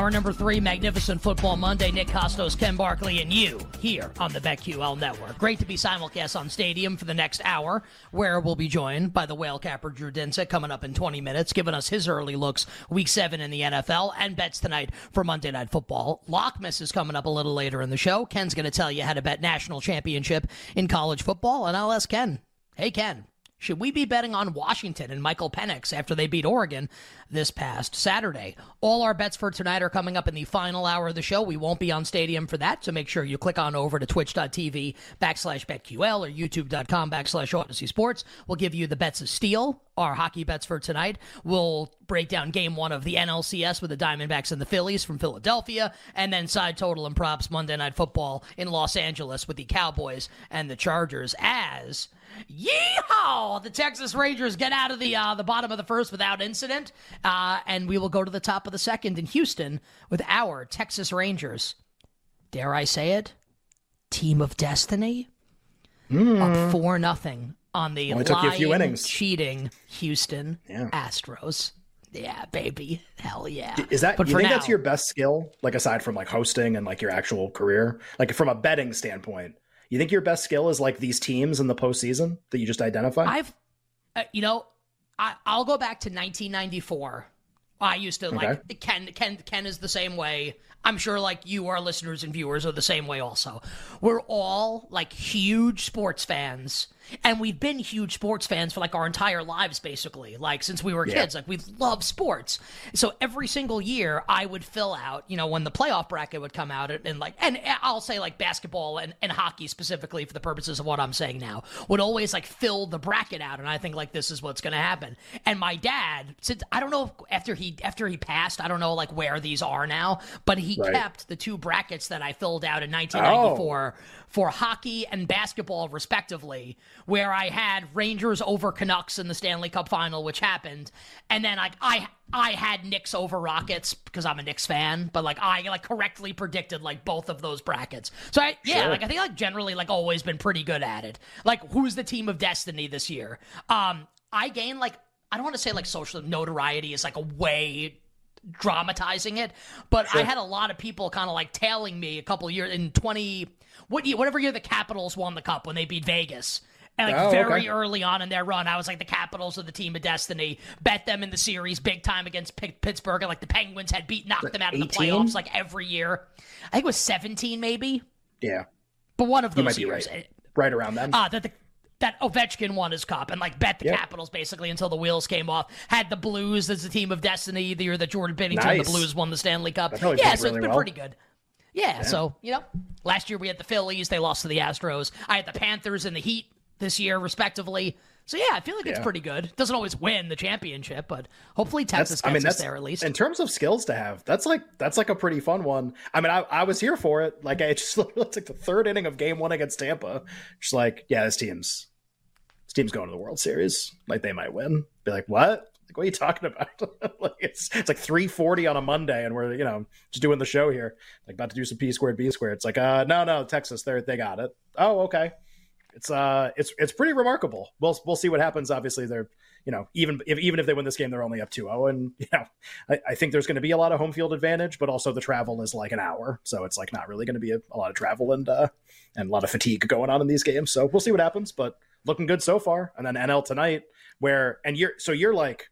Hour number three, Magnificent Football Monday. Nick Kostos, Ken Barkley, and you here on the BetQL Network. Great to be simulcast on Stadium for the next hour, where we'll be joined by the whale capper Drew Dinsick coming up in 20 minutes, giving us his early looks week seven in the NFL and bets tonight for Monday Night Football. Lockmas is coming up a little later in the show. Ken's going to tell you how to bet national championship in college football, and I'll ask Ken. Hey, Ken. Should we be betting on Washington and Michael Penix after they beat Oregon this past Saturday? All our bets for tonight are coming up in the final hour of the show. We won't be on Stadium for that, so make sure you click on over to twitch.tv backslash BetQL or youtube.com backslash Audacy Sports. We'll give you the bets of steel, our hockey bets for tonight. We'll break down game one of the NLCS with the Diamondbacks and the Phillies from Philadelphia, and then side total and props Monday Night Football in Los Angeles with the Cowboys and the Chargers as – Yeehaw! The Texas Rangers get out of the uh, the bottom of the first without incident, uh, and we will go to the top of the second in Houston with our Texas Rangers. Dare I say it? Team of destiny. Mm. Up four nothing on the Only lying, took you a few innings. cheating Houston yeah. Astros. Yeah, baby. Hell yeah. Is that but you think now, that's your best skill? Like aside from like hosting and like your actual career? Like from a betting standpoint, you think your best skill is like these teams in the postseason that you just identified? I've, uh, you know, I, will go back to 1994. I used to okay. like Ken. Ken. Ken is the same way. I'm sure like you, our listeners and viewers, are the same way. Also, we're all like huge sports fans and we've been huge sports fans for like our entire lives, basically, like since we were yeah. kids. Like we love sports. So every single year, I would fill out, you know, when the playoff bracket would come out, and, and like, and I'll say like basketball and, and hockey specifically for the purposes of what I'm saying now, would always like fill the bracket out, and I think like this is what's going to happen. And my dad, since I don't know after he after he passed, I don't know like where these are now, but he right. kept the two brackets that I filled out in 1994. Oh for hockey and basketball, respectively, where I had Rangers over Canucks in the Stanley Cup final, which happened, and then like I I had Knicks over Rockets because I'm a Knicks fan, but like I like correctly predicted like both of those brackets. So I, yeah, sure. like I think like generally like always been pretty good at it. Like who's the team of destiny this year? Um, I gained like I don't want to say like social notoriety is like a way dramatizing it, but sure. I had a lot of people kind of like tailing me a couple years in 20 what year, whatever year the Capitals won the cup when they beat Vegas. And like oh, very okay. early on in their run, I was like the Capitals of the team of destiny. Bet them in the series big time against P- Pittsburgh, and like the Penguins had beat knocked them out 18? of the playoffs like every year. I think it was seventeen, maybe. Yeah, but one of those years, right. right around then. Ah, uh, that the that Ovechkin won his cup and like bet the yep. Capitals basically until the wheels came off. Had the Blues as the team of destiny the year that Jordan Binnington nice. the Blues won the Stanley Cup. Yeah, so really it's been well. pretty good. Yeah, yeah, so, you know, last year we had the Phillies, they lost to the Astros. I had the Panthers and the Heat this year, respectively. So yeah, I feel like yeah. it's pretty good. Doesn't always win the championship, but hopefully Texas that's, gets I mean, that's, there at least. In terms of skills to have, that's like that's like a pretty fun one. I mean, I, I was here for it. Like I just it's like the third inning of game one against Tampa. Just like, yeah, this team's this team's going to the World Series. Like they might win. Be like, what? Like, what are you talking about? like it's it's like three forty on a Monday, and we're you know just doing the show here, like about to do some P squared B squared. It's like, uh, no, no, Texas, they they got it. Oh, okay. It's uh, it's it's pretty remarkable. We'll we'll see what happens. Obviously, they're you know even if even if they win this game, they're only up 2-0. and you know I, I think there's going to be a lot of home field advantage, but also the travel is like an hour, so it's like not really going to be a, a, lot of travel and uh and a lot of fatigue going on in these games. So we'll see what happens, but looking good so far. And then NL tonight, where and you're so you're like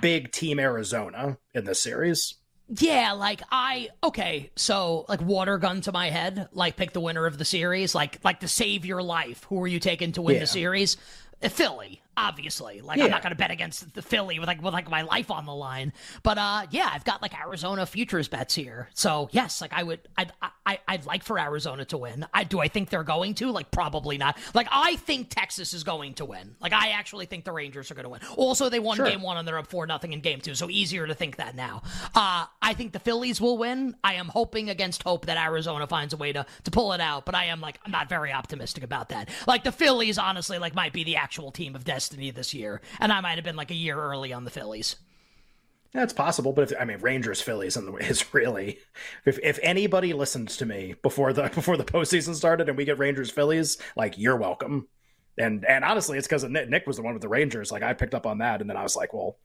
big team Arizona in this series. Yeah, like I okay, so like water gun to my head, like pick the winner of the series, like like to save your life. Who are you taking to win yeah. the series? Uh, Philly. Obviously. Like yeah. I'm not going to bet against the Philly with like with like my life on the line. But uh, yeah, I've got like Arizona futures bets here. So yes, like I would, I'd, I, I'd like for Arizona to win. I do. I think they're going to. Like probably not. Like I think Texas is going to win. Like I actually think the Rangers are going to win. Also, they won sure. game one and they're up four nothing in game two. So easier to think that now. Uh, I think the Phillies will win. I am hoping against hope that Arizona finds a way to to pull it out. But I am like I'm not very optimistic about that. Like the Phillies, honestly, like might be the actual team of destiny destiny this year, and I might have been like a year early on the Phillies. That's possible, but if I mean Rangers Phillies is really if if anybody listens to me before the before the postseason started and we get Rangers Phillies, like you're welcome. And and honestly, it's because Nick, Nick was the one with the Rangers. Like I picked up on that, and then I was like, well,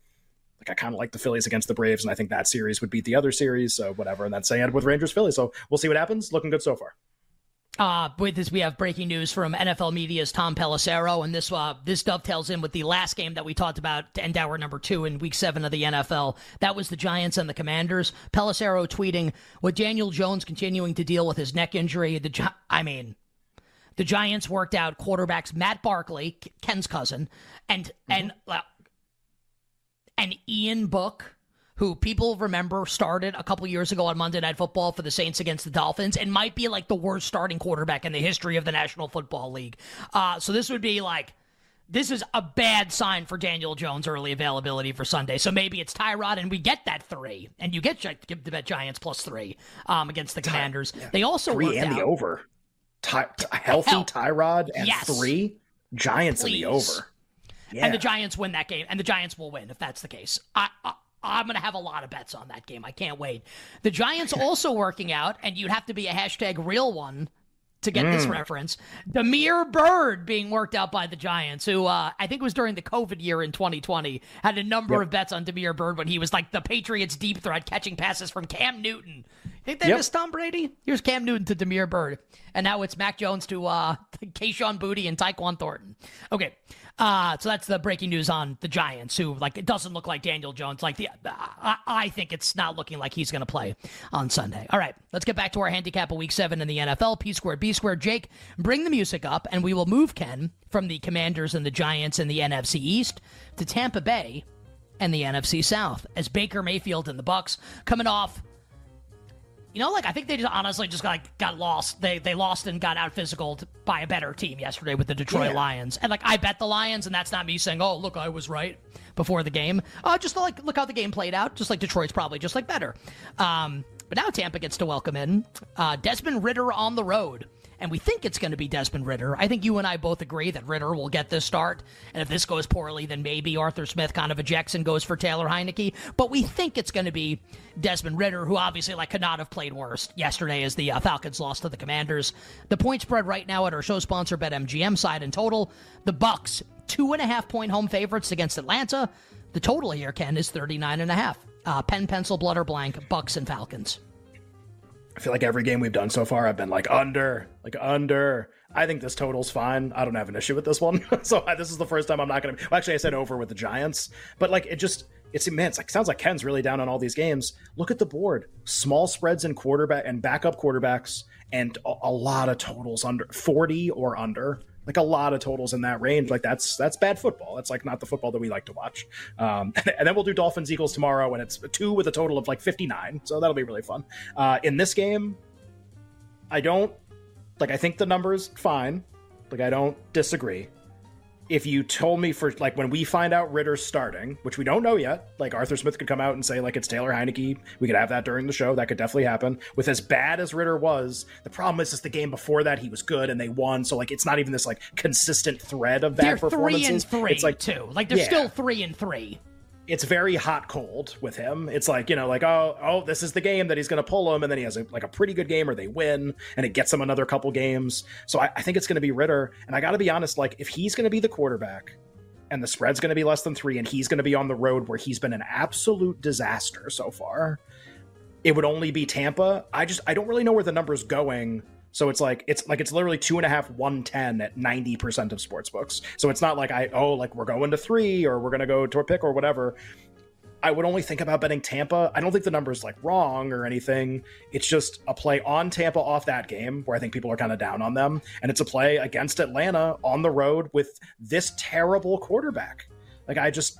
like I kind of like the Phillies against the Braves, and I think that series would beat the other series, so whatever. And that's saying it with Rangers Phillies. So we'll see what happens. Looking good so far. Uh, with this, we have breaking news from NFL Media's Tom Pelissero, and this uh, this dovetails in with the last game that we talked about to end hour number two in Week Seven of the NFL. That was the Giants and the Commanders. Pelissero tweeting with Daniel Jones continuing to deal with his neck injury. The Gi- I mean, the Giants worked out quarterbacks Matt Barkley, Ken's cousin, and mm-hmm. and uh, and Ian Book who people remember started a couple years ago on Monday Night Football for the Saints against the Dolphins and might be like the worst starting quarterback in the history of the National Football League. Uh, so this would be like. This is a bad sign for Daniel Jones' early availability for Sunday. So maybe it's Tyrod, and we get that three, and you get give the bet Giants plus three um, against the Commanders. Yeah. They also three and out, the over. Ty- healthy Tyrod and yes. three Giants Please. in the over. Yeah. And the Giants win that game, and the Giants will win if that's the case. I, I I'm going to have a lot of bets on that game. I can't wait. The Giants also working out, and you'd have to be a hashtag real one to get mm. this reference. Damiere Byrd being worked out by the Giants, who uh, I think was during the COVID year in 2020, had a number yep. of bets on Damiere Byrd when he was like the Patriots' deep threat catching passes from Cam Newton. Think they yep. missed Tom Brady? Here's Cam Newton to Damiere Byrd, And now it's Mac Jones to uh, Kayshon Boutte and Tyquan Thornton. Okay. Uh, so that's the breaking news on the Giants, who like it doesn't look like Daniel Jones. Like the, I, I think it's not looking like he's going to play on Sunday. All right, let's get back to our handicap of Week Seven in the NFL. P squared, B squared. Jake, bring the music up, and we will move Ken from the Commanders and the Giants in the NFC East to Tampa Bay and the NFC South as Baker Mayfield and the Bucks coming off you know, like I think they just honestly just got like, got lost. They they lost and got out physical by a better team yesterday with the Detroit yeah. Lions. And like I bet the Lions, and that's not me saying, "Oh, look, I was right before the game." Uh, just like look how the game played out. Just like Detroit's probably just like better. Um, but now Tampa gets to welcome in uh, Desmond Ridder on the road and we think it's going to be Desmond Ridder. I think you and I both agree that Ridder will get this start, and if this goes poorly, then maybe Arthur Smith kind of ejects and goes for Taylor Heinicke. But we think it's going to be Desmond Ridder, who obviously like could not have played worse yesterday as the uh, Falcons lost to the Commanders. The point spread right now at our show sponsor BetMGM side in total, the Bucks two and a half point home favorites against Atlanta. The total here, Ken, is 39 and a half. Uh, pen, pencil, blood, or blank, Bucks and Falcons. I feel like every game we've done so far, I've been like under, like under. I think this total's fine. I don't have an issue with this one. so I, this is the first time I'm not going to. Well, actually, I said over with the Giants, but like it just it's immense. Like sounds like Ken's really down on all these games. Look at the board: small spreads in quarterback and backup quarterbacks, and a, a lot of totals under forty or under like a lot of totals in that range. Like that's that's bad football. That's like not the football that we like to watch. Um, and then we'll do Dolphins Eagles tomorrow, and it's two with a total of like 59. So that'll be really fun. Uh, in this game, I don't like. I think the numbers fine. Like I don't disagree if you told me for like when we find out Ridder's starting, which we don't know yet, like Arthur Smith could come out and say like it's Taylor Heinicke, we could have that during the show. That could definitely happen. With as bad as Ridder was, the problem is, is the game before that he was good and they won. So like it's not even this like consistent thread of bad they're performances. Three and three, it's like two. Like they're yeah. still three and three it's very hot cold with him. It's like you know, like oh, oh, this is the game that he's going to pull him, and then he has a, like a pretty good game, or they win, and it gets him another couple games. So I, I think it's going to be Ridder. and I got to be honest, like if he's going to be the quarterback, and the spread's going to be less than three, and he's going to be on the road where he's been an absolute disaster so far, it would only be Tampa. I just I don't really know where the number's going so it's like it's like it's literally two and a half, one ten at ninety percent of sports books. So it's not like I oh like we're going to three or we're gonna go to a pick or whatever. I would only think about betting Tampa. I don't think the number is like wrong or anything. It's just a play on Tampa off that game where I think people are kind of down on them. And it's a play against Atlanta on the road with this terrible quarterback. Like, I just,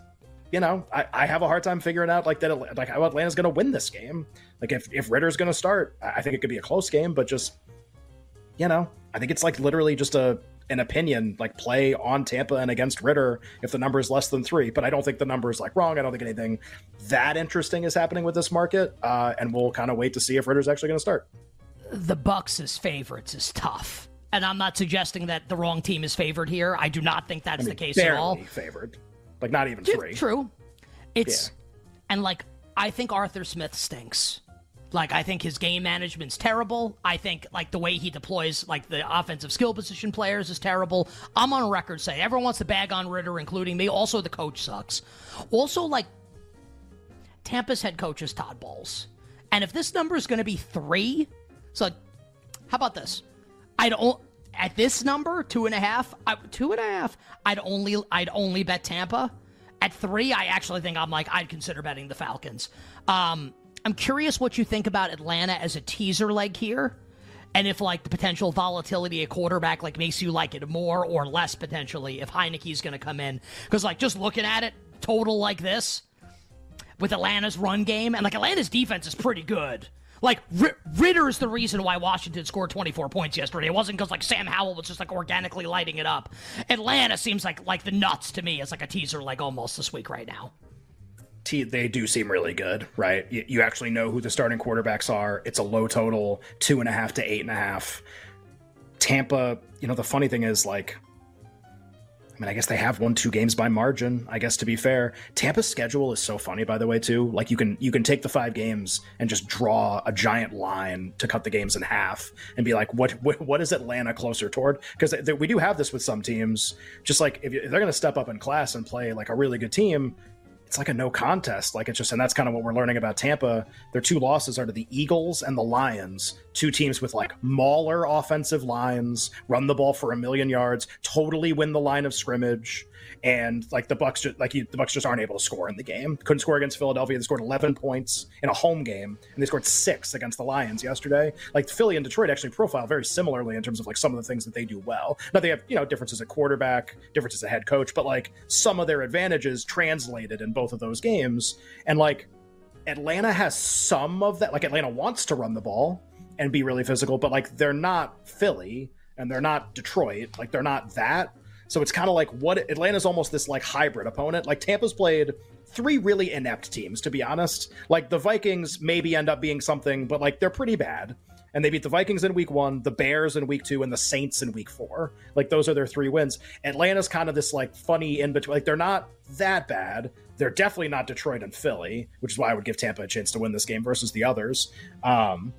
you know, I, I have a hard time figuring out like that, like how Atlanta's going to win this game. Like, if, if Ridder's going to start, I think it could be a close game, but just, you know, I think it's like literally just a an opinion, like play on Tampa and against Ridder if the number is less than three. But I don't think the number is like wrong. I don't think anything that interesting is happening with this market, uh, and we'll kind of wait to see if Ridder's actually going to start. The Bucks as favorites is tough, and I'm not suggesting that the wrong team is favored here. I do not think that's I mean, the case at all. Favored, like not even three. True, it's yeah. and like I think Arthur Smith stinks. Like I think his game management's terrible. I think like the way he deploys like the offensive skill position players is terrible. I'm on record saying everyone wants to bag on Ridder, including me. Also, the coach sucks. Also, like Tampa's head coach is Todd Bowles, and if this number is going to be three, so like, how about this? I don't at this number two and a half, I, two and a half. I'd only I'd only bet Tampa. At three, I actually think I'm like I'd consider betting the Falcons. Um, I'm curious what you think about Atlanta as a teaser leg here. And if like the potential volatility at quarterback like makes you like it more or less potentially if Heinicke's going to come in because like just looking at it total like this with Atlanta's run game and like Atlanta's defense is pretty good. Like R- Ridder is the reason why Washington scored 24 points yesterday. It wasn't because like Sam Howell was just like organically lighting it up. Atlanta seems like like the nuts to me as like a teaser like almost this week right now they do seem really good, right? You, you, actually know who the starting quarterbacks are. It's a low total, two and a half to eight and a half. Tampa, you know, the funny thing is, like, I mean, I guess they have won two games by margin. I guess to be fair, Tampa's schedule is so funny, by the way, too. Like you can you can take the five games and just draw a giant line to cut the games in half and be like, what what, what is Atlanta closer toward? Because we do have this with some teams. Just like if, if they're going to step up in class and play like a really good team, it's like a no contest. Like it's just, and that's kind of what we're learning about Tampa. Their two losses are to the Eagles and the Lions, two teams with like mauler offensive lines, run the ball for a million yards, totally win the line of scrimmage and like the Bucks, just, like the Bucks just aren't able to score in the game. Couldn't score against Philadelphia. They scored 11 points in a home game, and they scored six against the Lions yesterday. Like Philly and Detroit actually profile very similarly in terms of like some of the things that they do well. Now they have you know differences at quarterback, differences at head coach, but like some of their advantages translated in both of those games, and like Atlanta has some of that. Like Atlanta wants to run the ball and be really physical, but like they're not Philly and they're not Detroit. Like they're not that. So it's kind of like what Atlanta's almost this like hybrid opponent. Like Tampa's played three really inept teams, to be honest. Like the Vikings maybe end up being something, but like they're pretty bad. And they beat the Vikings in week one, the Bears in week two, and the Saints in week four. Like those are their three wins. Atlanta's kind of this like funny in between. Like they're not that bad. They're definitely not Detroit and Philly, which is why I would give Tampa a chance to win this game versus the others. Um,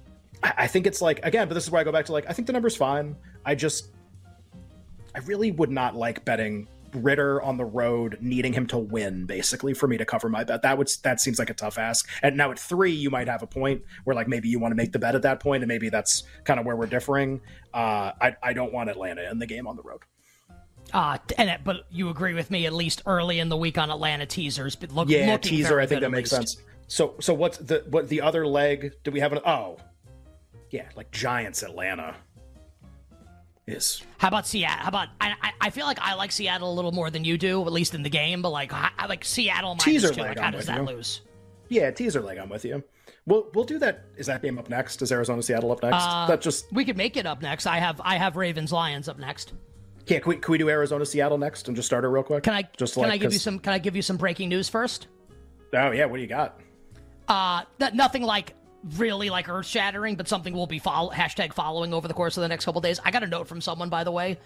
I, I think it's like again, but this is where I go back to like I think the number's fine. I just I really would not like betting Ridder on the road, needing him to win, basically, for me to cover my bet. That would that seems like a tough ask. And now at three, you might have a point where like maybe you want to make the bet at that point, and maybe that's kind of where we're differing. Uh, I I don't want Atlanta in the game on the road. Uh, and but you agree with me at least early in the week on Atlanta teasers. But look, yeah, teaser. I think that makes least. sense. So so what's the what the other leg? Do we have an? Oh, yeah, like Giants Atlanta is. How about Seattle? How about I? I feel like I like Seattle a little more than you do, at least in the game. But like, I, like Seattle minus teaser two. Leg, like, how does that you. lose? Yeah, teaser leg. I'm with you. We'll we'll do that. Is that game up next? Is Arizona Seattle up next? Uh, that just we could make it up next. I have I have Ravens Lions up next. Yeah, can we, can we do Arizona Seattle next and just start it real quick? Can I just can like, I give you some Can I give you some breaking news first? Oh yeah, what do you got? Uh, th- nothing like really like earth shattering, but something we'll be follow- hashtag following over the course of the next couple days. I got a note from someone, by the way,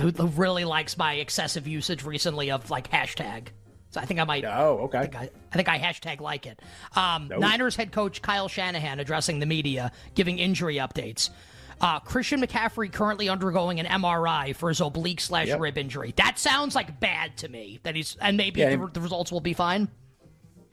who, who, really likes my excessive usage recently of like hashtag. So I think I might. Oh, okay. I think I, I, think I hashtag like it. Um, nope. Niners head coach Kyle Shanahan addressing the media, giving injury updates. Uh, Christian McCaffrey currently undergoing an MRI for his oblique slash rib injury. That sounds like bad to me. That he's and maybe yeah, the, the results will be fine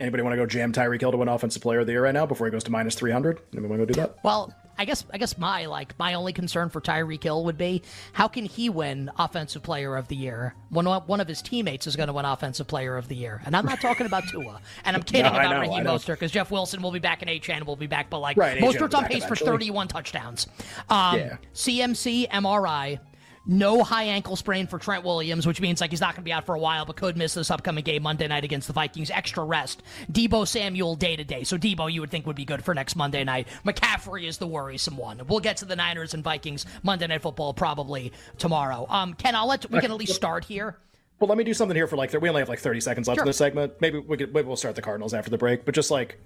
Anybody want to go jam Tyreek Hill to win Offensive Player of the Year right now before he goes to minus three hundred? Anybody want to go do that? Well, I guess I guess my like my only concern for Tyreek Hill would be how can he win Offensive Player of the Year when one of his teammates is going to win Offensive Player of the Year, and I'm not talking about Tua, and I'm kidding no, about Raheem Mostert because Jeff Wilson will be back in Achane will be back, but like right, Mostert's on pace for 31 touchdowns. Um, yeah. CMC MRI no high ankle sprain for Trent Williams, which means like he's not going to be out for a while, but could miss this upcoming game Monday night against the Vikings. Extra rest. Deebo Samuel day to day. So Deebo, you would think would be good for next Monday night. McCaffrey is the worrisome one. We'll get to the Niners and Vikings Monday Night Football probably tomorrow. Um, Ken, I'll let we can at least start here. Well, let me do something here for like we only have like thirty seconds left sure. in this segment. Maybe we could maybe we'll start the Cardinals after the break, but just like.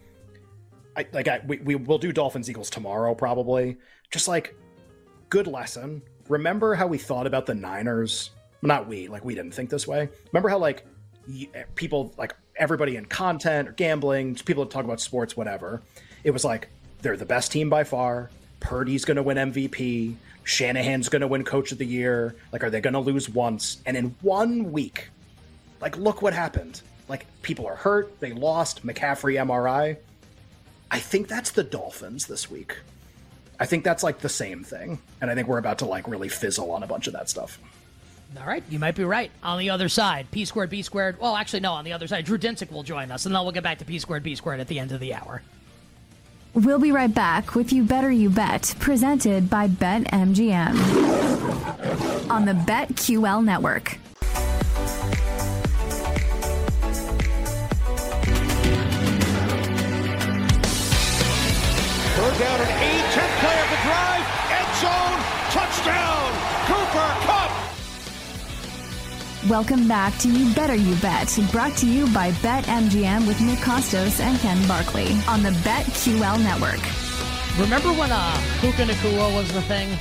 I, like I, we, we will do Dolphins Eagles tomorrow probably. Just like good lesson remember how we thought about the Niners? Not we, like we didn't think this way. Remember how like eh, people like everybody in content or gambling, people that talk about sports, whatever. It was like they're the best team by far. Purdy's going to win MVP. Shanahan's going to win Coach of the Year. Like, are they going to lose once? And in one week, like, look what happened. Like, people are hurt. They lost McCaffrey MRI. I think that's the Dolphins this week. I think that's like the same thing, and I think we're about to like really fizzle on a bunch of that stuff. All right, you might be right. On the other side, P squared, B squared. Well, actually, no. On the other side, Drew Dinsick will join us, and then we'll get back to P squared, B squared at the end of the hour. We'll be right back with You Better You Bet, presented by BetMGM on the BetQL network. Third down and Welcome back to You Better You Bet, brought to you by BetMGM with Nick Kostos and Ken Barkley on the BetQL network. Remember when uh, Puka Nacua was the thing?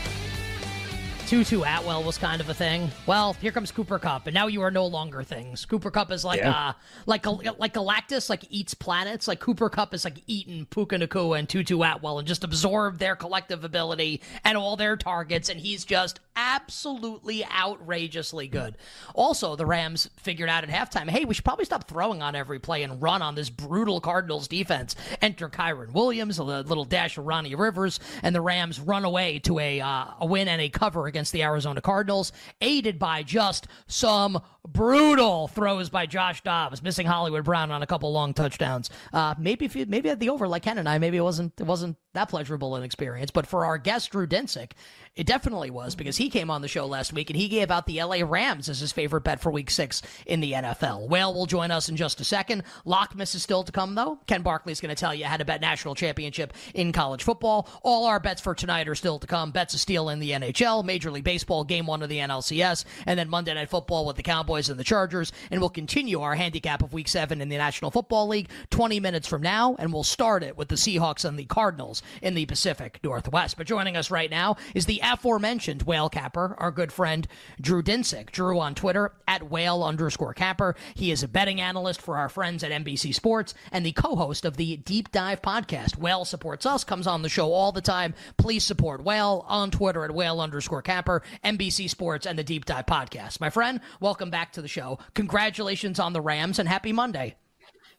Tutu Atwell was kind of a thing. Well, here comes Cooper Kupp, and now you are no longer things. Cooper Kupp is like yeah. uh like a, like Galactus, like eats planets. Like Cooper Kupp is like eating Puka Nacua and Tutu Atwell and just absorb their collective ability and all their targets, and he's just absolutely outrageously good. Also, the Rams figured out at halftime, hey, we should probably stop throwing on every play and run on this brutal Cardinals defense. Enter Kyren Williams, a little dash of Ronnie Rivers, and the Rams run away to a uh, a win and a cover against the Arizona Cardinals, aided by just some brutal throws by Josh Dobbs, missing Hollywood Brown on a couple long touchdowns. Uh, maybe if you, maybe at the over like Ken and I, maybe it wasn't it wasn't that pleasurable an experience. But for our guest Drew Dinsick, it definitely was because he came on the show last week and he gave out the LA Rams as his favorite bet for week six in the NFL. Whale will join us in just a second. Lockmas is still to come, though. Ken Barkley is going to tell you how to bet national championship in college football. All our bets for tonight are still to come. Bets of steel in the NHL, Major League Baseball, game one of the NLCS, and then Monday Night Football with the Cowboys and the Chargers. And we'll continue our handicap of week seven in the National Football League 20 minutes from now, and we'll start it with the Seahawks and the Cardinals in the Pacific Northwest. But joining us right now is the aforementioned whale capper, our good friend Drew Dinsick. Drew on Twitter at whale underscore capper. He is a betting analyst for our friends at NBC Sports and the co-host of the Deep Dive podcast. Whale supports us, comes on the show all the time. Please support Whale on Twitter at whale underscore capper, NBC Sports, and the Deep Dive podcast. My friend, welcome back to the show. Congratulations on the Rams and happy Monday.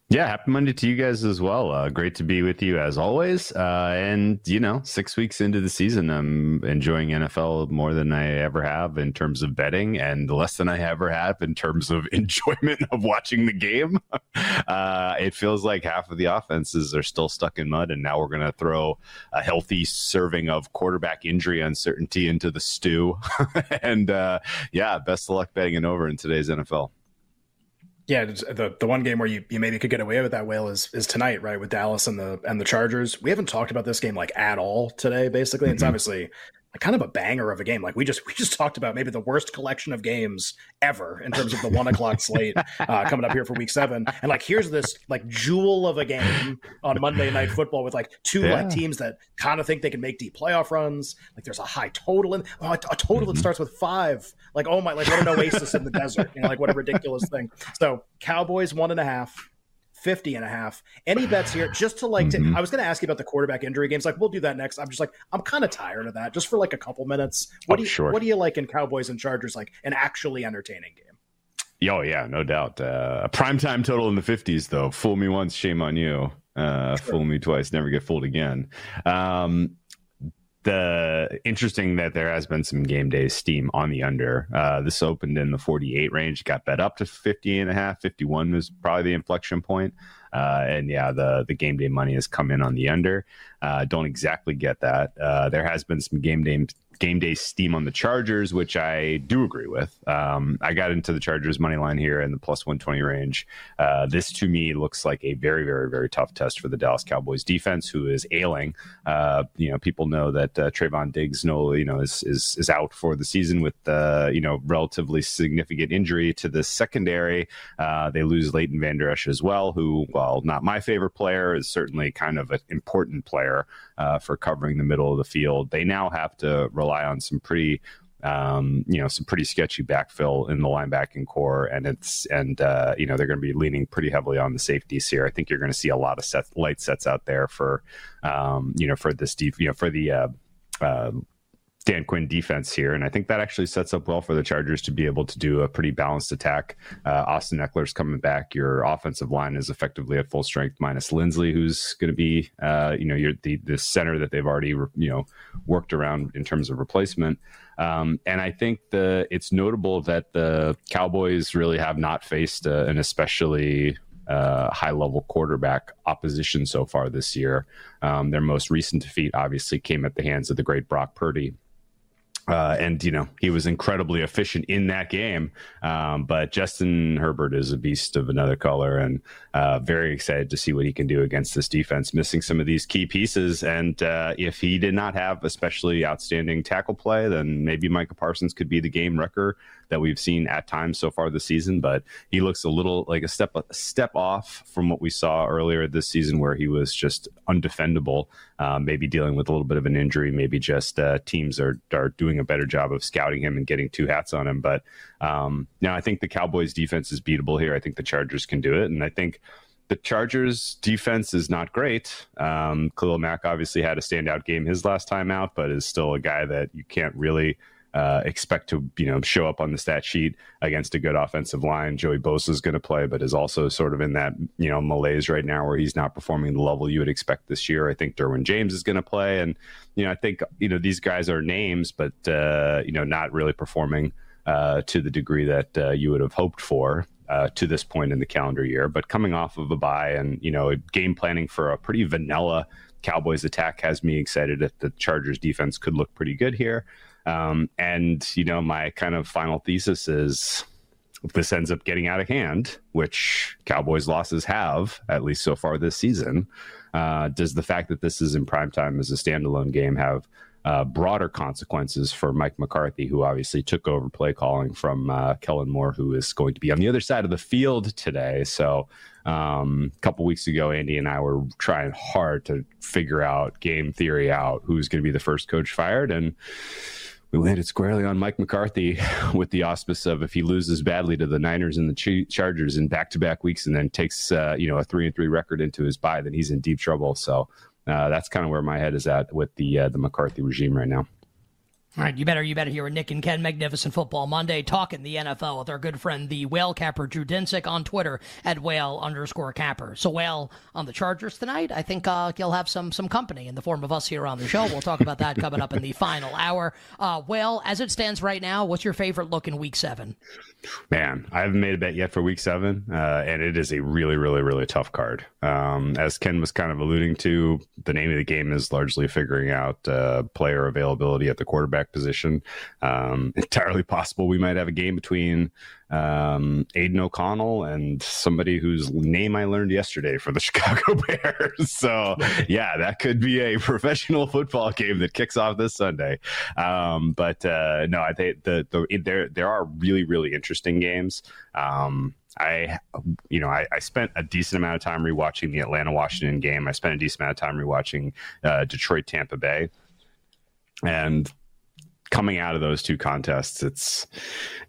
Yeah, happy Monday to you guys as well. Uh, great to be with you as always. Uh, and you know, six weeks into the season, I'm enjoying NFL more than I ever have in terms of betting, and less than I ever have in terms of enjoyment of watching the game. uh, it feels like half of the offenses are still stuck in mud, and now we're going to throw a healthy serving of quarterback injury uncertainty into the stew. and uh, yeah, best of luck betting it over in today's NFL yeah, the the one game where you, you maybe could get away with that whale is is tonight, right? With Dallas and the and the Chargers. We haven't talked about this game like at all today. Basically, mm-hmm. it's obviously kind of a banger of a game. Like we just we just talked about maybe the worst collection of games ever in terms of the one o'clock slate uh, coming up here for week seven. And like here's this like jewel of a game on Monday Night Football with like two yeah. like teams that kind of think they can make deep playoff runs. Like there's a high total in oh, a total mm-hmm. that starts with five. Like oh my like what an oasis in the desert. You know like what a ridiculous thing. So Cowboys one and a half. 50 and a half. Any bets here just to like, mm-hmm. to, I was going to ask you about the quarterback injury games. Like, we'll do that next. I'm just like, I'm kind of tired of that just for like a couple minutes. What oh, do you, sure. what do you like in Cowboys and Chargers? Like an actually entertaining game? Oh yeah, no doubt. Uh, a primetime total in the fifties, though. Fool me once, shame on you. Uh, sure. Fool me twice, never get fooled again. Um, the interesting that there has been some game day steam on the under. Uh, this opened in the 48 range, got bet up to 50 and a half. 51 was probably the inflection point. Uh, and yeah, the the game day money has come in on the under. Uh, don't exactly get that. Uh, there has been some game day game day steam on the Chargers, which I do agree with. Um, I got into the Chargers money line here in the plus 120 range. Uh, this to me looks like a very, very, very tough test for the Dallas Cowboys defense, who is ailing. Uh, you know, people know that uh, Trevon Diggs, no, you know, is is is out for the season with uh, you know relatively significant injury to the secondary. Uh, they lose Leighton Vander Esch as well, who, while not my favorite player, is certainly kind of an important player uh, for covering the middle of the field. They now have to on some pretty um, you know, some pretty sketchy backfill in the linebacking corps, and it's and uh, you know they're going to be leaning pretty heavily on the safeties here. I think you're going to see a lot of light sets out there for um, you know for this deep you know for the uh, uh, Dan Quinn defense here. And I think that actually sets up well for the Chargers to be able to do a pretty balanced attack. Uh, Austin Ekeler's coming back. Your offensive line is effectively at full strength, minus Linsley, who's going to be, uh, you know, the, the center that they've already, you know, worked around in terms of replacement. Um, and I think the it's notable that the Cowboys really have not faced uh, an especially uh, high level quarterback opposition so far this year. Um, their most recent defeat obviously came at the hands of the great Brock Purdy. Uh, and you know he was incredibly efficient in that game. Um, but Justin Herbert is a beast of another color, and uh, very excited to see what he can do against this defense. Missing some of these key pieces, and uh, if he did not have especially outstanding tackle play, then maybe Micah Parsons could be the game wrecker that we've seen at times so far this season. But he looks a little like a step a step off from what we saw earlier this season, where he was just undefendable. Uh, maybe dealing with a little bit of an injury, maybe just uh, teams are are doing a better job of scouting him and getting two hats on him. But um, now I think the Cowboys defense is beatable here. I think the Chargers can do it, and I think the Chargers defense is not great. Um, Khalil Mack obviously had a standout game his last time out, but is still a guy that you can't really uh, expect to you know show up on the stat sheet against a good offensive line. Joey Bosa is going to play, but is also sort of in that you know malaise right now where he's not performing the level you would expect this year. I think Derwin James is going to play, and you know I think you know these guys are names, but uh, you know not really performing uh, to the degree that uh, you would have hoped for. Uh, to this point in the calendar year, but coming off of a bye and you know game planning for a pretty vanilla Cowboys attack has me excited that the Chargers defense could look pretty good here. Um, and, you know, my kind of final thesis is if this ends up getting out of hand, which Cowboys losses have, at least so far this season, uh, does the fact that this is in prime time as a standalone game have uh, broader consequences for Mike McCarthy, who obviously took over play calling from uh, Kellen Moore, who is going to be on the other side of the field today. So, um, a couple weeks ago, Andy and I were trying hard to figure out game theory out who's going to be the first coach fired, and we landed squarely on Mike McCarthy with the auspice of if he loses badly to the Niners and the Ch- Chargers in back-to-back weeks, and then takes uh, you know a three and three record into his bye, then he's in deep trouble. So uh, that's kind of where my head is at with the uh, the McCarthy regime right now. All right, you better you better hear Nick and Ken Magnificent Football Monday talking the NFL with our good friend the whale capper Drew Dinsick on Twitter at whale underscore capper. So whale on the Chargers tonight. I think uh, he'll have some some company in the form of us here on the show. We'll talk about that coming up in the final hour. Uh, whale, as it stands right now, what's your favorite look in Week Seven? Man, I haven't made a bet yet for Week Seven, uh, and it is a really, really, really tough card. Um, as Ken was kind of alluding to, the name of the game is largely figuring out uh, player availability at the quarterback quarterback position. Um, entirely possible we might have a game between um, Aidan O'Connell and somebody whose name I learned yesterday for the Chicago Bears. so, yeah, that could be a professional football game that kicks off this Sunday. Um, but uh, no, I think the, the there there are really really interesting games. Um, I, you know, I, I, spent a decent amount of time rewatching the Atlanta Washington game. I spent a decent amount of time rewatching uh, Detroit Tampa Bay, and coming out of those two contests, it's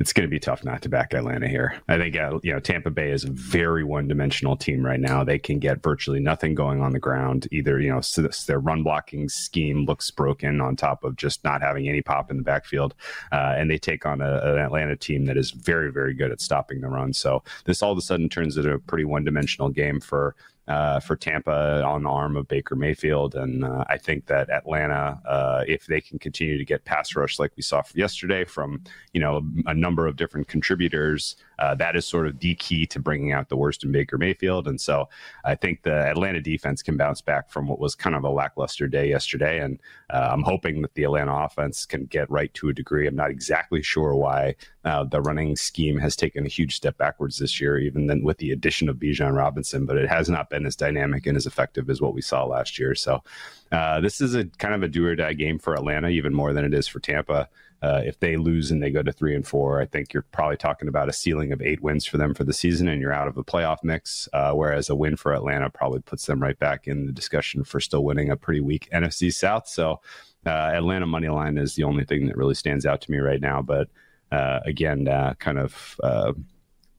it's going to be tough not to back Atlanta here. I think uh, you know Tampa Bay is a very one dimensional team right now. They can get virtually nothing going on the ground. Either you know so their run blocking scheme looks broken on top of just not having any pop in the backfield, uh, and they take on a, an Atlanta team that is very very good at stopping the run. So this all of a sudden turns into a pretty one dimensional game for uh, for Tampa on the arm of Baker Mayfield. And uh, I think that Atlanta, uh, if they can continue to get pass rush like we saw yesterday from you know a number of different contributors, uh, that is sort of the key to bringing out the worst in Baker Mayfield. And so I think the Atlanta defense can bounce back from what was kind of a lackluster day yesterday. And uh, I'm hoping that the Atlanta offense can get right to a degree. I'm not exactly sure why uh, the running scheme has taken a huge step backwards this year, even then with the addition of Bijan Robinson, but it has not been as dynamic and as effective as what we saw last year. So uh, this is a kind of a do or die game for Atlanta, even more than it is for Tampa. Uh, if they lose and they go to three and four, I think you're probably talking about a ceiling of eight wins for them for the season, and you're out of the playoff mix. Uh, whereas a win for Atlanta probably puts them right back in the discussion for still winning a pretty weak NFC South. So uh, Atlanta money line is the only thing that really stands out to me right now. But uh, again, uh, kind of uh,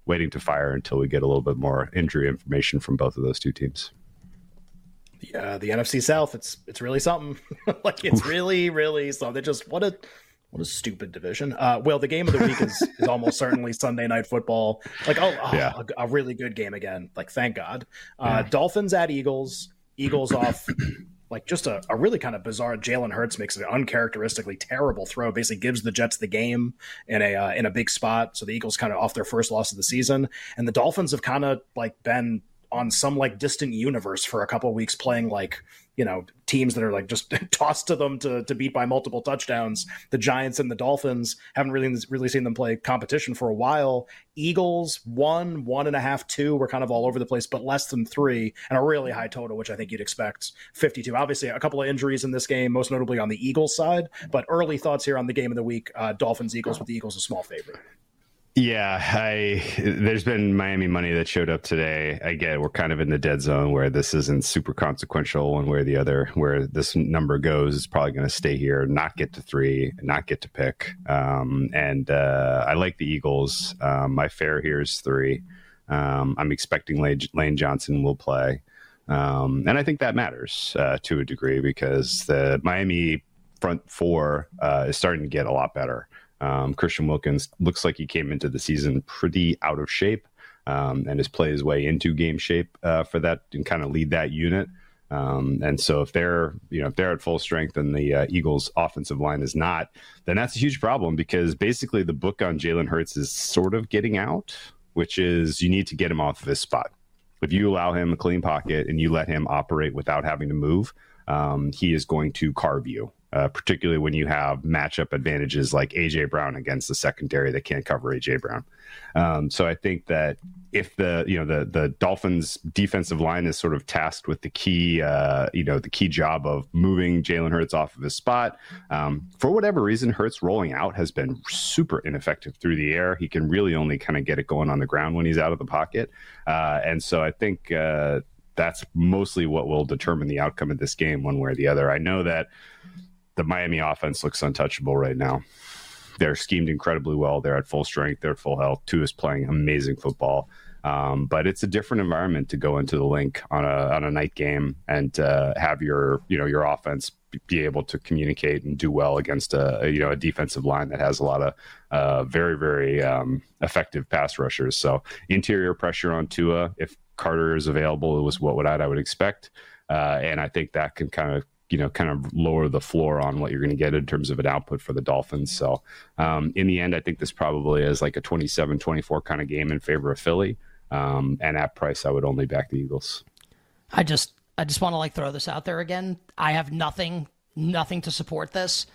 waiting to fire until we get a little bit more injury information from both of those two teams. Yeah, the NFC South, it's it's really something. like it's really, really something. They just what a what a stupid division. Uh, well, the game of the week is, is almost certainly Sunday night football. Like, oh, oh yeah. a, a, really good game again. Like, thank God. Uh, yeah. Dolphins at Eagles. Eagles off like just a, a really kind of bizarre Jalen Hurts makes an uncharacteristically terrible throw, basically gives the Jets the game in a uh, in a big spot. So the Eagles kind of off their first loss of the season, and the Dolphins have kind of like been on some like distant universe for a couple weeks playing like you know teams that are like just tossed to them to, to beat by multiple touchdowns. The giants and the dolphins haven't really really seen them play competition for a while. Eagles one one and a half two we're kind of all over the place but less than three and a really high total which i think you'd expect. 52 obviously a couple of injuries in this game most notably on the eagles side but early thoughts here on the game of the week uh, dolphins eagles with the eagles a small favorite yeah, I there's been Miami money that showed up today. I get we're kind of in the dead zone where this isn't super consequential one way or the other. Where this number goes is probably going to stay here, not get to three, not get to pick. Um, and uh, I like the Eagles. Um, my fair here is three. Um, I'm expecting Lane, Johnson will play, um, and I think that matters uh, to a degree because the Miami front four uh, is starting to get a lot better. Um, Christian Wilkins looks like he came into the season pretty out of shape um, and has played his way into game shape uh, for that and kind of lead that unit. Um, and so if they're you know if they're at full strength and the uh, Eagles' offensive line is not, then that's a huge problem because basically the book on Jalen Hurts is sort of getting out, which is you need to get him off of his spot. If you allow him a clean pocket and you let him operate without having to move, um, he is going to carve you uh, particularly when you have matchup advantages like AJ Brown against the secondary that can't cover AJ Brown. Um, so I think that if the you know the the Dolphins defensive line is sort of tasked with the key uh, you know the key job of moving Jalen Hurts off of his spot um, for whatever reason Hurts rolling out has been super ineffective through the air. He can really only kind of get it going on the ground when he's out of the pocket, uh, and so I think. Uh, that's mostly what will determine the outcome of this game, one way or the other. I know that the Miami offense looks untouchable right now. They're schemed incredibly well. They're at full strength. They're at full health. Tua is playing amazing football. Um, but it's a different environment to go into the Linc on a on a night game and uh, have your you know your offense be able to communicate and do well against a, a you know a defensive line that has a lot of uh, very very um, effective pass rushers. So interior pressure on Tua if Carter is available it was what would I, I would expect, uh, and I think that can kind of you know kind of lower the floor on what you're going to get in terms of an output for the Dolphins. So um, in the end, I think this probably is like a 27-24 kind of game in favor of Philly. Um, and at price, I would only back the Eagles. I just I just want to like throw this out there again. I have nothing nothing to support this.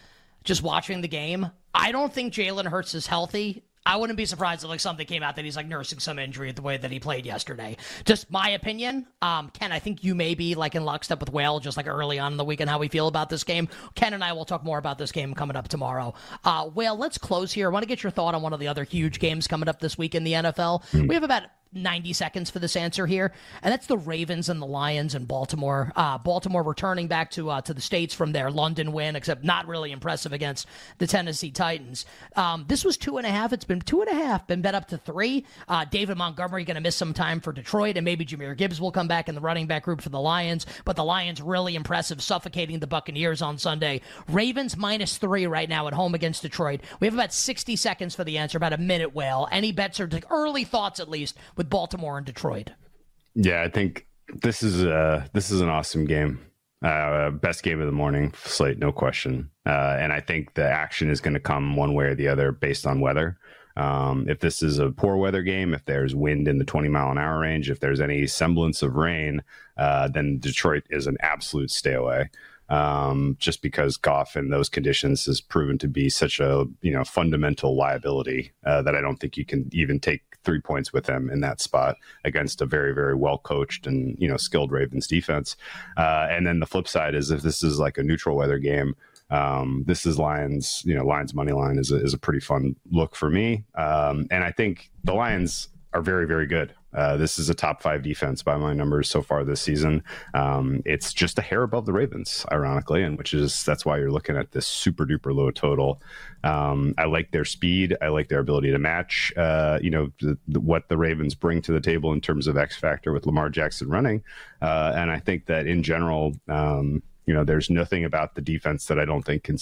Just watching the game, I don't think Jalen Hurts is healthy. I wouldn't be surprised if like something came out that he's like nursing some injury the way that he played yesterday. Just my opinion. Um, Ken, I think you may be like in lockstep with Whale just like early on in the week and how we feel about this game. Ken and I will talk more about this game coming up tomorrow. Uh, Whale, let's close here. I want to get your thought on one of the other huge games coming up this week in the NFL. Mm. We have about 90 seconds for this answer here, and that's the Ravens and the Lions in Baltimore. Uh, Baltimore returning back to uh, to the states from their London win, except not really impressive against the Tennessee Titans. Um, this was two and a half. It's been two and a half. Been bet up to three. Uh, David Montgomery going to miss some time for Detroit, and maybe Jahmyr Gibbs will come back in the running back group for the Lions. But the Lions really impressive, suffocating the Buccaneers on Sunday. Ravens minus three right now at home against Detroit. We have about 60 seconds for the answer, about a minute. Well, any bets or early thoughts at least with Baltimore and Detroit. Yeah, I think this is uh this is an awesome game. Uh, best game of the morning slate, no question. Uh, and I think the action is going to come one way or the other based on weather. Um, if this is a poor weather game, if there's wind in the 20 mile an hour range, if there's any semblance of rain, uh, then Detroit is an absolute stay away um, just because Goff in those conditions has proven to be such a you know fundamental liability uh, that I don't think you can even take three points with him in that spot against a very very well coached and you know skilled Ravens defense. Uh, and then the flip side is if this is like a neutral weather game. Um, this is Lions, you know, Lions money line is a, is a pretty fun look for me. Um, and I think the Lions are very, very good. Uh, this is a top five defense by my numbers so far this season. Um, it's just a hair above the Ravens, ironically, and which is that's why you're looking at this super duper low total. Um, I like their speed. I like their ability to match. Uh, you know the, the, what the Ravens bring to the table in terms of X factor with Lamar Jackson running, uh, and I think that in general. Um, you know, there's nothing about the defense that I don't think can,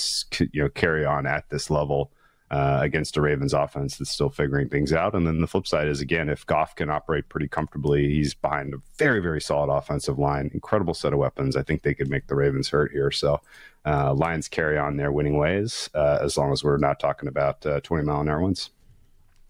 you know, carry on at this level uh, against a Ravens offense that's still figuring things out. And then the flip side is again, if Goff can operate pretty comfortably, he's behind a very, very solid offensive line, incredible set of weapons. I think they could make the Ravens hurt here. So uh, Lions carry on their winning ways uh, as long as we're not talking about uh, 20 mile an hour winds.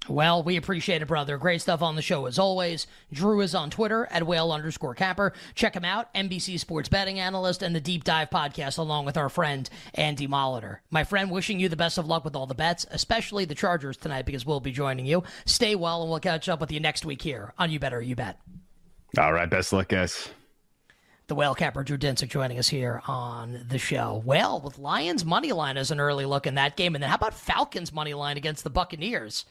Well, we appreciate it, brother. Great stuff on the show as always. Drew is on Twitter at whale underscore capper. Check him out, NBC sports betting analyst and the Deep Dive podcast, along with our friend Andy Molitor. My friend, wishing you the best of luck with all the bets, especially the Chargers tonight, because we'll be joining you. Stay well, and we'll catch up with you next week here on You Better You Bet. All right, best luck, guys. The whale capper Drew Dinsick joining us here on the show. Well, with Lions money line as an early look in that game, and then how about Falcons money line against the Buccaneers?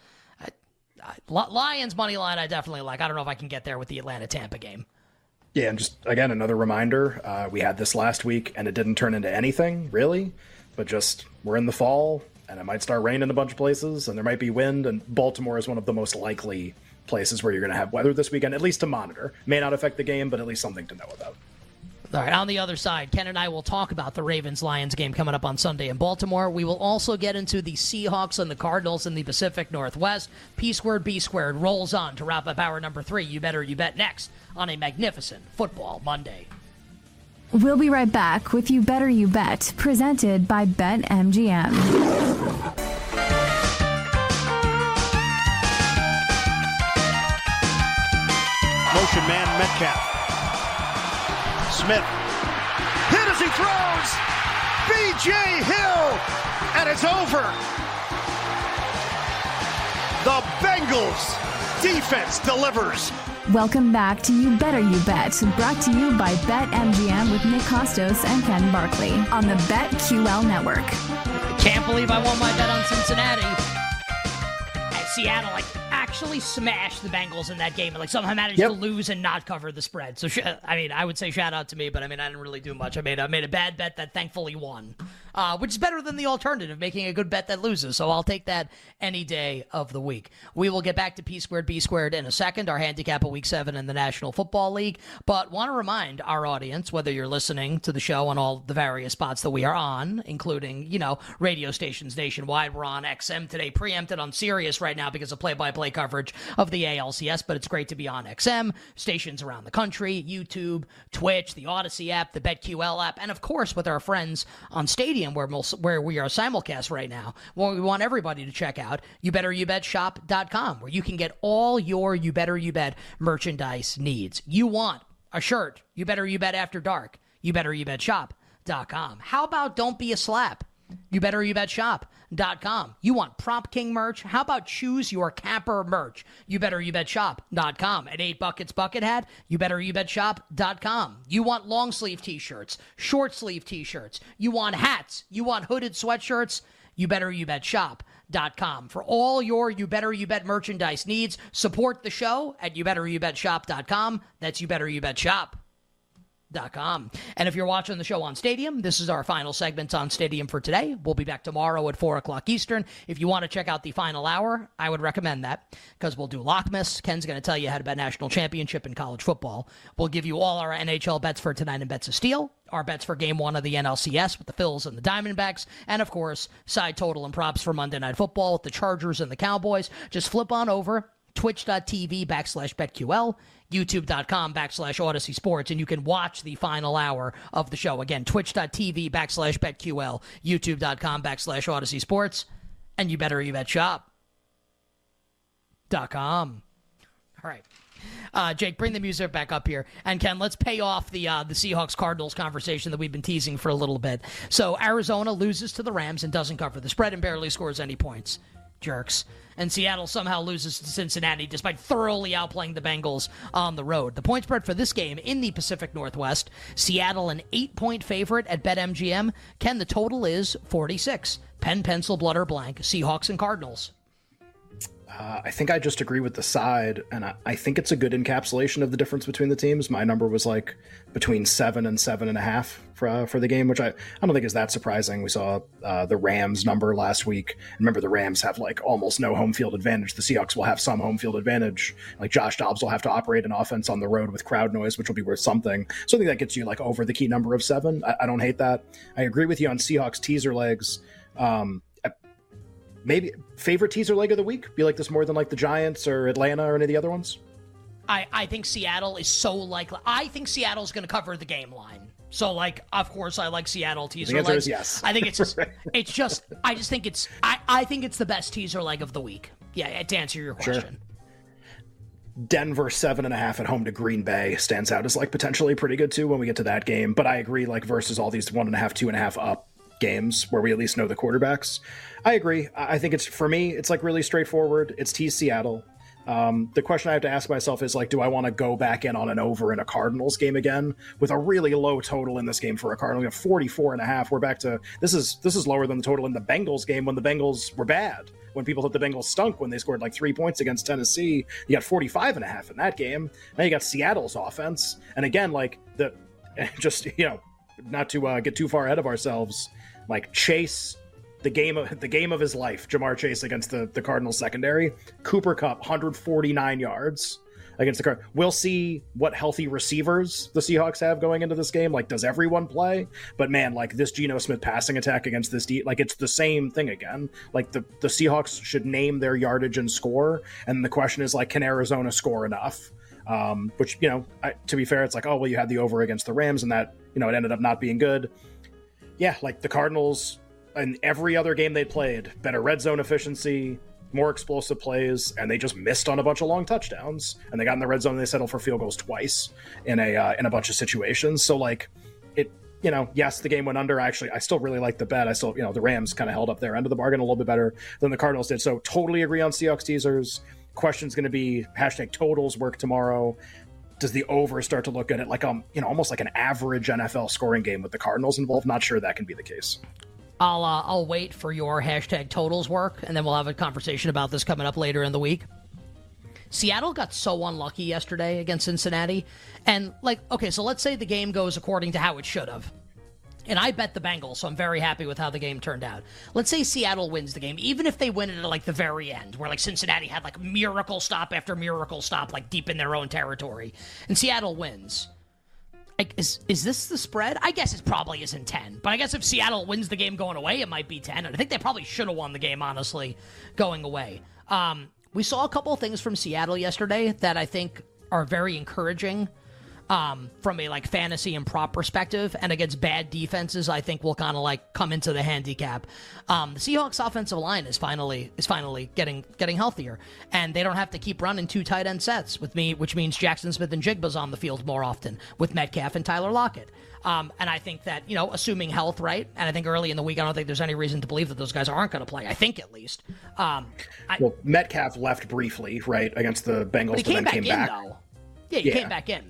Lions money line, I definitely like. I don't know if I can get there with the Atlanta Tampa game. Yeah, and just again another reminder: uh, we had this last week, and it didn't turn into anything really. But just we're in the fall, and it might start raining a bunch of places, and there might be wind. And Baltimore is one of the most likely places where you're going to have weather this weekend, at least to monitor. May not affect the game, but at least something to know about. All right, on the other side, Ken and I will talk about the Ravens Lions game coming up on Sunday in Baltimore. We will also get into the Seahawks and the Cardinals in the Pacific Northwest. P squared, B squared rolls on to wrap up hour number three. You better, you bet next on a magnificent football Monday. We'll be right back with You Better You Bet, presented by BetMGM. Motion man Metcalf. Smith. Hit as he throws. B.J. Hill. And it's over. The Bengals defense delivers. Welcome back to You Better You Bet, brought to you by BetMGM with Nick Kostos and Ken Barkley on the BetQL network. I Can't believe I won my bet on Cincinnati. Seattle, like actually smashed the Bengals in that game and like somehow managed yep. to lose and not cover the spread. So sh- I mean, I would say shout out to me, but I mean, I didn't really do much. I made I made a bad bet that thankfully won, uh, which is better than the alternative, making a good bet that loses. So I'll take that any day of the week. We will get back to P squared B squared in a second, our handicap of Week Seven in the National Football League. But want to remind our audience, whether you're listening to the show on all the various spots that we are on, including you know radio stations nationwide, we're on XM today, preempted on Sirius right now because of play-by-play coverage of the ALCS, but it's great to be on XM, stations around the country, YouTube, Twitch, the Audacy app, the BetQL app, and of course with our friends on Stadium, where, we'll, where we are simulcast right now. Well, we want everybody to check out YouBetterYouBetShop.com, where you can get all your You Better You Bet merchandise needs. You want a shirt, You Better You Bet After Dark, You Better You. How about Don't Be a Slap? You Better You want Prop King merch? How about choose your capper merch? You better you bet shop.com. At 8 buckets bucket hat, you better you bet shop.com. You want long sleeve t-shirts, short sleeve t-shirts. You want hats, you want hooded sweatshirts, you better you bet shop youbetteryouBet.com. For all your You Better You Bet merchandise needs, support the show at youbetteryouBetShop.com. That's YouBetterYouBetShop. Com. And if you're watching the show on Stadium, this is our final segment on Stadium for today. We'll be back tomorrow at 4 o'clock Eastern. If you want to check out the final hour, I would recommend that because we'll do Lockmas. Ken's going to tell you how to bet national championship in college football. We'll give you all our NHL bets for tonight and bets of steel, our bets for game one of the NLCS with the Phils and the Diamondbacks, and of course, side total and props for Monday Night Football with the Chargers and the Cowboys. Just flip on over twitch.tv backslash betql youtube.com backslash Audacy Sports, and you can watch the final hour of the show. Again, twitch.tv backslash BetQL, youtube.com backslash Audacy Sports, and you better you bet shop. Dot com. All right. Uh, Jake, bring the music back up here, and Ken, let's pay off the uh, the Seahawks Cardinals conversation that we've been teasing for a little bit. So Arizona loses to the Rams and doesn't cover the spread and barely scores any points. Jerks and Seattle somehow loses to Cincinnati despite thoroughly outplaying the Bengals on the road. The point spread for this game in the Pacific Northwest, Seattle an eight point favorite at BetMGM. Ken, the total is 46. Pen, pencil, blood, or blank, Seahawks and Cardinals. Uh, I think I just agree with the side, and I, I, think it's a good encapsulation of the difference between the teams. My number was like between seven and seven and a half for uh, for the game, which I, I don't think is that surprising. We saw uh, the Rams number last week. Remember, the Rams have like almost no home field advantage. The Seahawks will have some home field advantage. Like Josh Dobbs will have to operate an offense on the road with crowd noise, which will be worth something. So I think that gets you like over the key number of seven. I, I don't hate that. I agree with you on Seahawks teaser legs. Um, maybe favorite teaser leg of the week? Be like this more than like the Giants or Atlanta or any of the other ones? I, I think Seattle is so likely. I think Seattle's going to cover the game line. So, like, of course, I like Seattle teaser the answer legs. Is yes. I think it's just, it's just, I just think it's, I, I think it's the best teaser leg of the week. Yeah, to answer your question. Sure. Denver seven and a half at home to Green Bay stands out as like potentially pretty good too when we get to that game. But I agree, like versus all these one and a half, two and a half up games where we at least know the quarterbacks. I agree. I think it's for me, it's like really straightforward. It's T Seattle. Um, the question I have to ask myself is like, do I want to go back in on an over in a Cardinals game again with a really low total in this game for a Cardinal? We have 44 and a half. We're back to this is this is lower than the total in the Bengals game when the Bengals were bad. When people thought the Bengals stunk when they scored like three points against Tennessee, you got 45 and a half in that game. Now you got Seattle's offense. And again, like the just, you know, not to uh, get too far ahead of ourselves, like Chase the game of the game of his life, Ja'Marr Chase against the the Cardinals secondary. Cooper Kupp, 149 yards against the Card. We'll see what healthy receivers the Seahawks have going into this game. Like, does everyone play? But man, like this Geno Smith passing attack against this D, like it's the same thing again. Like the the Seahawks should name their yardage and score, and the question is like, can Arizona score enough? Um, which you know, I, to be fair, it's like, oh well, you had the over against the Rams, and that you know it ended up not being good. Yeah, like the Cardinals in every other game they played, better red zone efficiency, more explosive plays, and they just missed on a bunch of long touchdowns. And they got in the red zone and they settled for field goals twice in a uh, in a bunch of situations. So like it, you know, yes, the game went under. Actually, I still really like the bet. I still, you know, the Rams kind of held up their end of the bargain a little bit better than the Cardinals did. So totally agree on Seahawks teasers. Question's going to be hashtag totals work tomorrow. Does the over start to look at it like um, you know, almost like an average NFL scoring game with the Cardinals involved? Not sure that can be the case. I'll uh, I'll wait for your hashtag totals work, and then we'll have a conversation about this coming up later in the week. Seattle got so unlucky yesterday against Cincinnati, and like, okay, so let's say the game goes according to how it should have. And I bet the Bengals, so I'm very happy with how the game turned out. Let's say Seattle wins the game, even if they win it at like the very end, where like Cincinnati had like miracle stop after miracle stop, like deep in their own territory, and Seattle wins like, is is this the spread? I guess it probably isn't ten, but I guess if Seattle wins the game going away, it might be ten. And I think they probably should have won the game, honestly, going away. Um, we saw a couple things from Seattle yesterday that I think are very encouraging um, from a like fantasy and prop perspective, and against bad defenses, I think will kind of like come into the handicap. Um, the Seahawks offensive line is finally is finally getting getting healthier, and they don't have to keep running two tight end sets with me, which means Jackson Smith-Njigba's on the field more often with Metcalf and Tyler Lockett. Um, and I think that, you know, assuming health, right? And I think early in the week, I don't think there's any reason to believe that those guys aren't going to play. I think at least. Um, I, well, Metcalf left briefly, right, against the Bengals, but, he came then back came in, back. Though. Yeah, he yeah. came back in.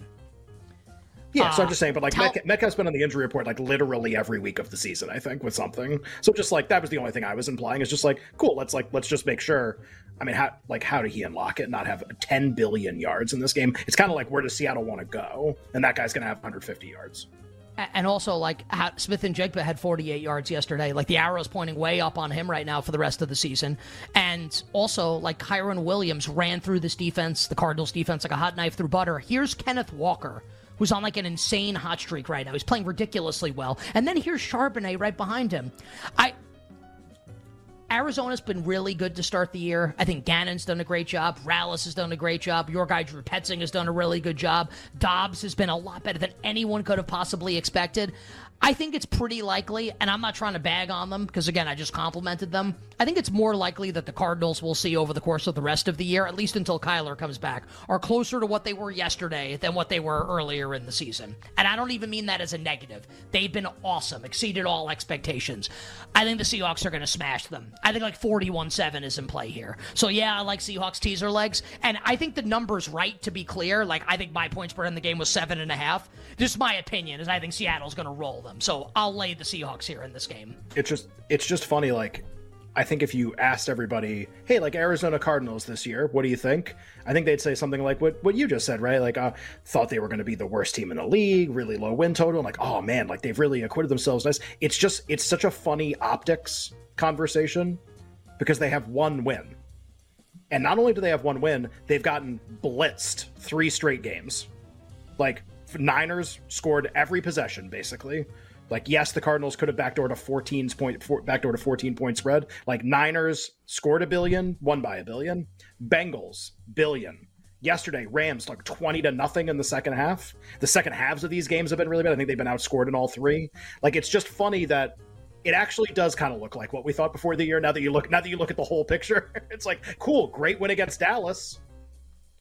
Yeah, uh, so I'm just saying, but like tell- Metcalf's been on the injury report like literally every week of the season, I think, with something. So just like that was the only thing I was implying is just like, cool, let's like let's just make sure. I mean, how like how did he unlock it? Not have 10 billion yards in this game? It's kind of like where does Seattle want to go? And that guy's going to have 150 yards. And also, like Smith-Njigba had 48 yards yesterday. Like the arrow's pointing way up on him right now for the rest of the season. And also, like Kyren Williams ran through this defense, the Cardinals defense, like a hot knife through butter. Here's Kenneth Walker who's on like an insane hot streak right now. He's playing ridiculously well. And then here's Charbonnet right behind him. I Arizona's been really good to start the year. I think Gannon's done a great job. Rallis has done a great job. Your guy Drew Petzing has done a really good job. Dobbs has been a lot better than anyone could have possibly expected. I think it's pretty likely, and I'm not trying to bag on them because, again, I just complimented them. I think it's more likely that the Cardinals will see over the course of the rest of the year, at least until Kyler comes back, are closer to what they were yesterday than what they were earlier in the season. And I don't even mean that as a negative. They've been awesome, exceeded all expectations. I think the Seahawks are going to smash them. I think like 41 7 is in play here. So, yeah, I like Seahawks teaser legs. And I think the number's right, to be clear. Like, I think my points per in the game was seven and a half. Just my opinion is I think Seattle's going to roll them them. So I'll lay the Seahawks here in this game. It's just it's just funny. Like I think if you asked everybody, hey, like Arizona Cardinals this year, what do you think? I think they'd say something like what what you just said, right? Like, uh, thought they were going to be the worst team in the league, really low win total. I'm like, oh man, like they've really acquitted themselves nice. It's just it's such a funny optics conversation because they have one win, and not only do they have one win, they've gotten blitzed three straight games. Like Niners scored every possession basically. Like yes, the Cardinals could have backdoored a 14 point four, backdoored a 14 point spread. Like Niners scored a billion, won by a billion. Bengals billion. Yesterday, Rams like 20 to nothing in the second half. The second halves of these games have been really bad. I think they've been outscored in all three. Like it's just funny that it actually does kind of look like what we thought before the year. Now that you look, now that you look at the whole picture, it's like cool, great win against Dallas.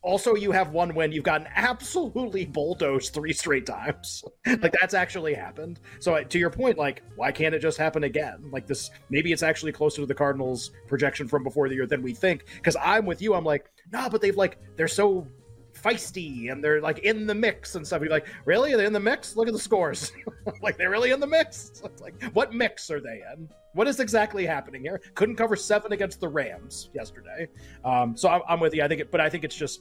Also, you have one win. You've gotten absolutely bulldozed three straight times. like that's actually happened. So to your point, like why can't it just happen again? Like this, maybe it's actually closer to the Cardinals' projection from before the year than we think. Because I'm with you. I'm like, nah, but they've like they're so feisty and they're like in the mix and stuff. You're like, really? Are they in the mix? Look at the scores. like they're really in the mix. It's like, what mix are they in? What is exactly happening here? Couldn't cover seven against the Rams yesterday. Um, so I'm, I'm with you. I think, it, but I think it's just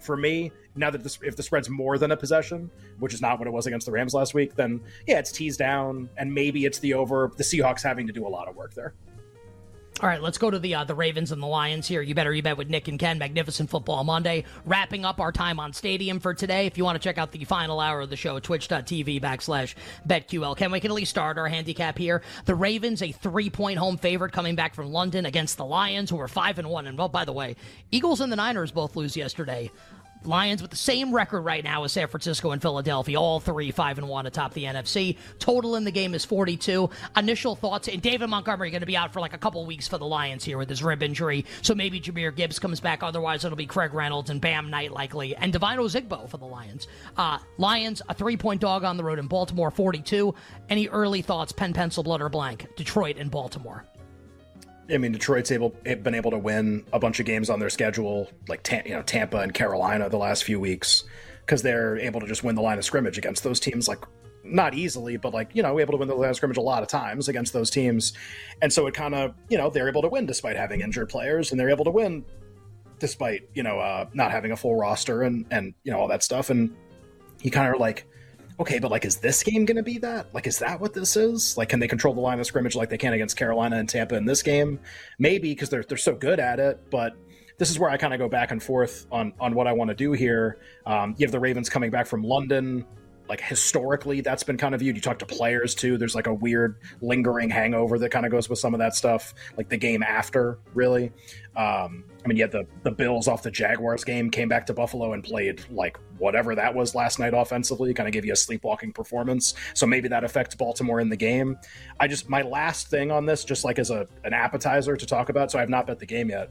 for me now that this, if the spread's more than a possession, which is not what it was against the Rams last week, then yeah, it's teased down, and maybe it's the over. The Seahawks having to do a lot of work there. All right, let's go to the uh, the Ravens and the Lions here. You better you bet with Nick and Ken. Magnificent football Monday. Wrapping up our time on Stadium for today. If you want to check out the final hour of the show, twitch.tv backslash betql. Ken, we can at least start our handicap here. The Ravens, a three point home favorite coming back from London against the Lions, who are five and one. And well, by the way, Eagles and the Niners both lose yesterday. Lions with the same record right now as San Francisco and Philadelphia, all three five and one atop the NFC. Total in the game is 42. Initial thoughts, and David Montgomery going to be out for like a couple weeks for the Lions here with his rib injury, so maybe Jahmyr Gibbs comes back. Otherwise, it'll be Craig Reynolds and Bam Knight likely, and Devine Ozigbo for the Lions. Uh, Lions a three point dog on the road in Baltimore, 42. Any early thoughts? Pen, pencil, blood, or blank? Detroit and Baltimore. I mean, Detroit's able been able to win a bunch of games on their schedule, like you know Tampa and Carolina the last few weeks, because they're able to just win the line of scrimmage against those teams, like not easily, but like you know able to win the line of scrimmage a lot of times against those teams, and so it kind of you know they're able to win despite having injured players, and they're able to win despite you know uh, not having a full roster and and you know all that stuff, and you kind of like okay, but like, is this game going to be that? Like, is that what this is? Like, can they control the line of scrimmage like they can against Carolina and Tampa in this game? Maybe because they're they're so good at it, but this is where I kind of go back and forth on on what I want to do here. Um, you have the Ravens coming back from London like historically that's been kind of viewed you talk to players too there's like a weird lingering hangover that kind of goes with some of that stuff like the game after really um, i mean had the the bills off the jaguars game came back to buffalo and played like whatever that was last night offensively kind of give you a sleepwalking performance. So maybe that affects baltimore in the game. I just my last thing on this just like as a an appetizer to talk about so i've not bet the game yet.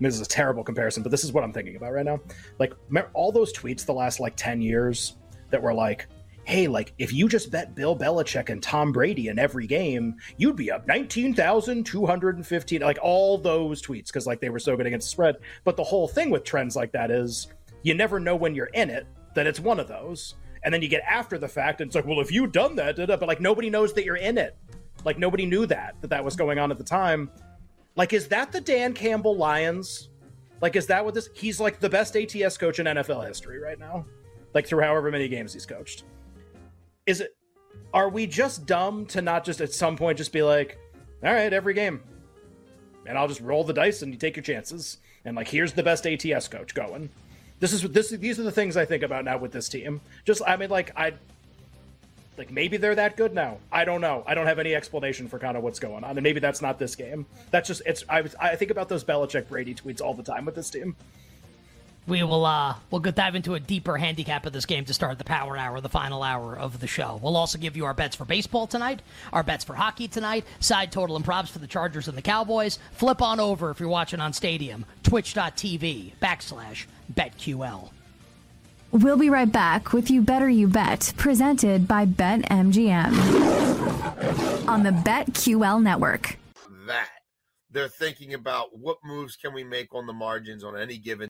This is a terrible comparison, but this is what I'm thinking about right now. Like, all those tweets the last like 10 years that were like, hey, like if you just bet Bill Belichick and Tom Brady in every game, you'd be up 19,215. Like all those tweets, because like they were so good against the spread. But the whole thing with trends like that is you never know when you're in it that it's one of those. And then you get after the fact, and it's like, well, if you'd done that, but like nobody knows that you're in it. Like nobody knew that that that was going on at the time. Like, is that the Dan Campbell Lions? Like, is that what this? He's like the best ATS coach in NFL history right now. Like through however many games he's coached. Is it? Are we just dumb to not just at some point just be like, all right, every game, and I'll just roll the dice and you take your chances. And like, here's the best ATS coach going. This is this. These are the things I think about now with this team. Just, I mean, like I like maybe they're that good now. I don't know. I don't have any explanation for kind of what's going on, and maybe that's not this game. That's just it's. I I think about those Belichick Brady tweets all the time with this team. We will uh we'll go dive into a deeper handicap of this game to start the power hour, the final hour of the show. We'll also give you our bets for baseball tonight, our bets for hockey tonight, side total and props for the Chargers and the Cowboys. Flip on over if you're watching on Stadium, twitch.tv backslash betql. We'll be right back with You Better You Bet, presented by BetMGM on the BetQL network. That they're thinking about what moves can we make on the margins on any given